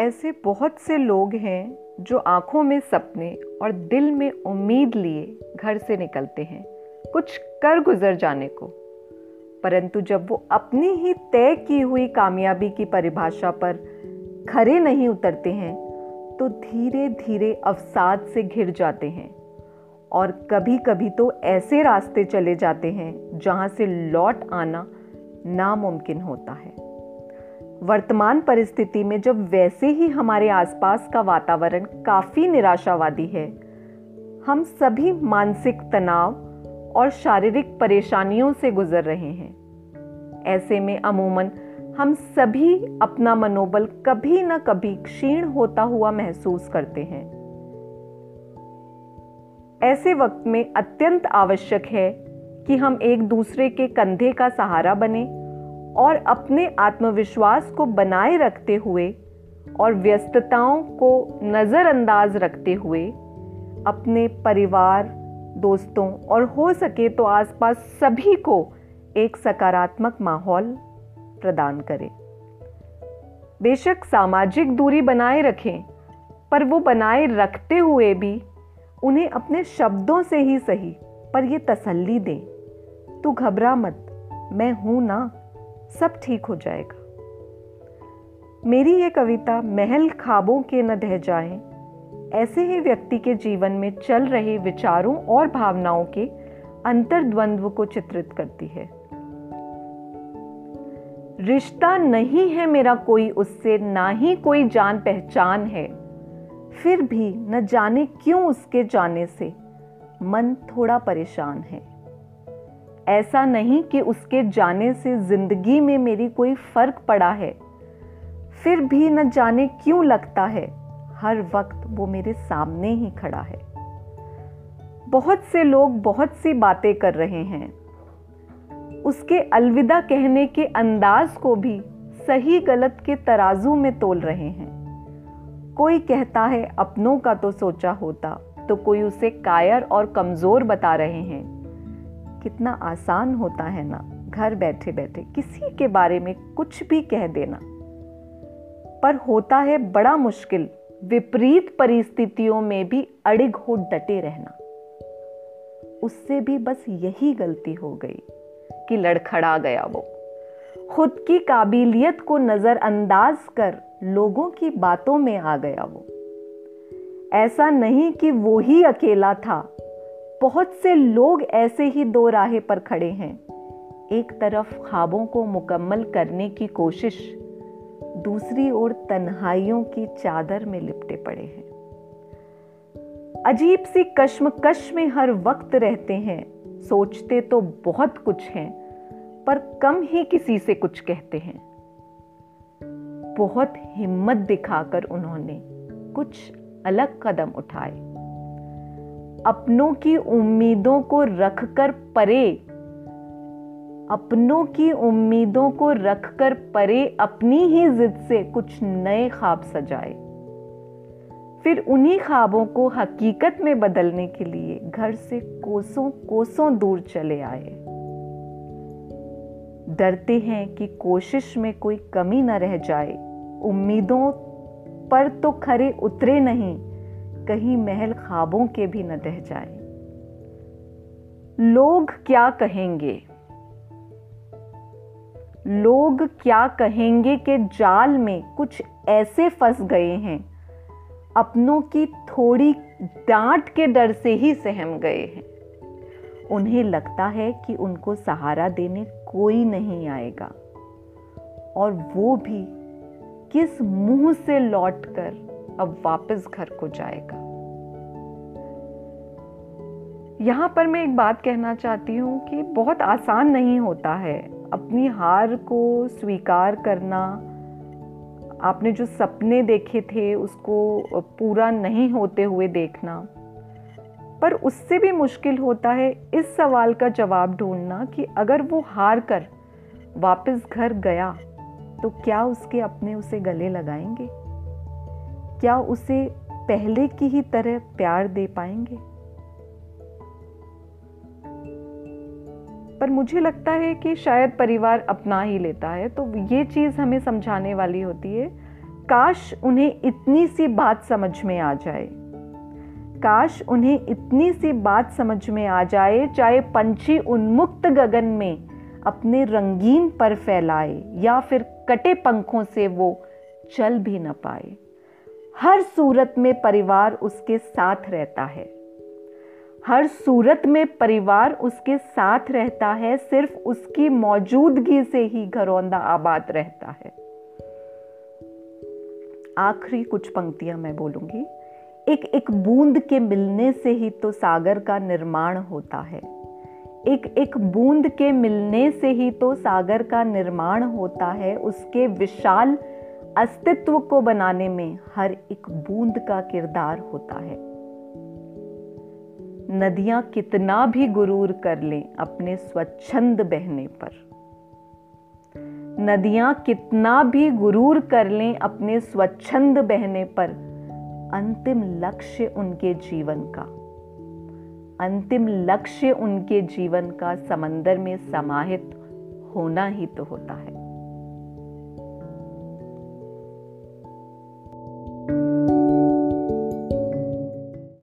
ऐसे बहुत से लोग हैं जो आँखों में सपने और दिल में उम्मीद लिए घर से निकलते हैं, कुछ कर गुजर जाने को। परंतु जब वो अपनी ही तय की हुई कामयाबी की परिभाषा पर खरे नहीं उतरते हैं तो धीरे धीरे अवसाद से घिर जाते हैं और कभी कभी तो ऐसे रास्ते चले जाते हैं जहाँ से लौट आना नामुमकिन होता है। वर्तमान परिस्थिति में जब वैसे ही हमारे आसपास का वातावरण काफ़ी निराशावादी है, हम सभी मानसिक तनाव और शारीरिक परेशानियों से गुजर रहे हैं। ऐसे में अमूमन हम सभी अपना मनोबल कभी न कभी क्षीण होता हुआ महसूस करते हैं। ऐसे वक्त में अत्यंत आवश्यक है कि हम एक दूसरे के कंधे का सहारा बने और अपने आत्मविश्वास को बनाए रखते हुए और व्यस्तताओं को नज़रअंदाज रखते हुए अपने परिवार, दोस्तों और हो सके तो आसपास सभी को एक सकारात्मक माहौल प्रदान करें। बेशक सामाजिक दूरी बनाए रखें, पर वो बनाए रखते हुए भी उन्हें अपने शब्दों से ही सही, पर ये तसल्ली दें। तू घबरा मत, मैं हूँ ना। सब ठीक हो जाएगा। मेरी ये कविता महल खाबों के न ढह जाएँ, ऐसे ही व्यक्ति के जीवन में चल रहे विचारों और भावनाओं के अंतर्द्वंद्व को चित्रित करती है। रिश्ता नहीं है मेरा कोई, उससे ना ही कोई जान पहचान है। फिर भी न जाने क्यों उसके जाने से मन थोड़ा परेशान है। ऐसा नहीं कि उसके जाने से ज़िंदगी में मेरी कोई फ़र्क पड़ा है। फिर भी न जाने क्यों लगता है, हर वक्त वो मेरे सामने ही खड़ा है। बहुत से लोग बहुत सी बातें कर रहे हैं। उसके अलविदा कहने के अंदाज को भी सही गलत के तराजू में तोल रहे हैं। कोई कहता है, अपनों का तो सोचा होता तो कोई उसे कायर और कमज़ोर बता रहे हैं। कितना आसान होता है ना, घर बैठे बैठे किसी के बारे में कुछ भी कह देना। पर होता है बड़ा मुश्किल, विपरीत परिस्थितियों में भी अड़िग हो डटे रहना। उससे भी बस यही गलती हो गई कि लड़खड़ा गया वो। खुद की काबिलियत को नजरअंदाज कर लोगों की बातों में आ गया वो। ऐसा नहीं कि वो ही अकेला था बहुत से लोग ऐसे ही दो राहे पर खड़े हैं। एक तरफ़ ख्वाबों को मुकम्मल करने की कोशिश, दूसरी ओर तन्हाइयों की चादर में लिपटे पड़े हैं। अजीब सी कश्मकश में हर वक्त रहते हैं। सोचते तो बहुत कुछ हैं, पर कम ही किसी से कुछ कहते हैं। बहुत हिम्मत दिखाकर उन्होंने कुछ अलग कदम उठाए। अपनों की उम्मीदों को रखकर परे, अपनों की उम्मीदों को रखकर परे अपनी ही जिद से कुछ नए ख्वाब सजाए। फिर उन्हीं ख्वाबों को हकीकत में बदलने के लिए घर से कोसों कोसों दूर चले आए। डरते हैं कि कोशिश में कोई कमी न रह जाए। उम्मीदों पर तो खरे उतरे नहीं। कहीं महल ख्वाबों के भी न रह जाए। लोग क्या कहेंगे? लोग क्या कहेंगे कि जाल में कुछ ऐसे फंस गए हैं, अपनों की थोड़ी डांट के डर से ही सहम गए हैं। उन्हें लगता है कि उनको सहारा देने कोई नहीं आएगा। और वो भी किस मुँह से लौटकर अब वापस घर को जाएगा। यहाँ पर मैं एक बात कहना चाहती हूँ कि बहुत आसान नहीं होता है अपनी हार को स्वीकार करना। आपने जो सपने देखे थे उसको पूरा नहीं होते हुए देखना। पर उससे भी मुश्किल होता है इस सवाल का जवाब ढूंढना कि अगर वो हार कर वापस घर गया तो क्या उसके अपने उसे गले लगाएँगे? क्या उसे पहले की ही तरह प्यार दे पाएँगे? पर मुझे लगता है कि शायद परिवार अपना ही लेता है तो ये चीज़ हमें समझाने वाली होती है, काश उन्हें इतनी सी बात समझ में आ जाए। काश उन्हें इतनी सी बात समझ में आ जाए, चाहे पंछी उन्मुक्त गगन में अपने रंगीन पर फैलाए या फिर कटे पंखों से वो चल भी न पाए। हर सूरत में परिवार उसके साथ रहता है। हर सूरत में परिवार उसके साथ रहता है, सिर्फ़ उसकी मौजूदगी से ही घरौंदा आबाद रहता है। आखिरी कुछ पंक्तियाँ मैं बोलूँगी। एक एक बूंद के मिलने से ही तो सागर का निर्माण होता है। एक एक बूंद के मिलने से ही तो सागर का निर्माण होता है, उसके विशाल अस्तित्व को बनाने में हर एक बूंद का किरदार होता है। नदियाँ कितना भी गुरूर कर लें अपने स्वच्छंद बहने पर। नदियाँ कितना भी गुरूर कर लें अपने स्वच्छंद बहने पर। अंतिम लक्ष्य उनके जीवन का। अंतिम लक्ष्य उनके जीवन का समंदर में समाहित होना ही तो होता है।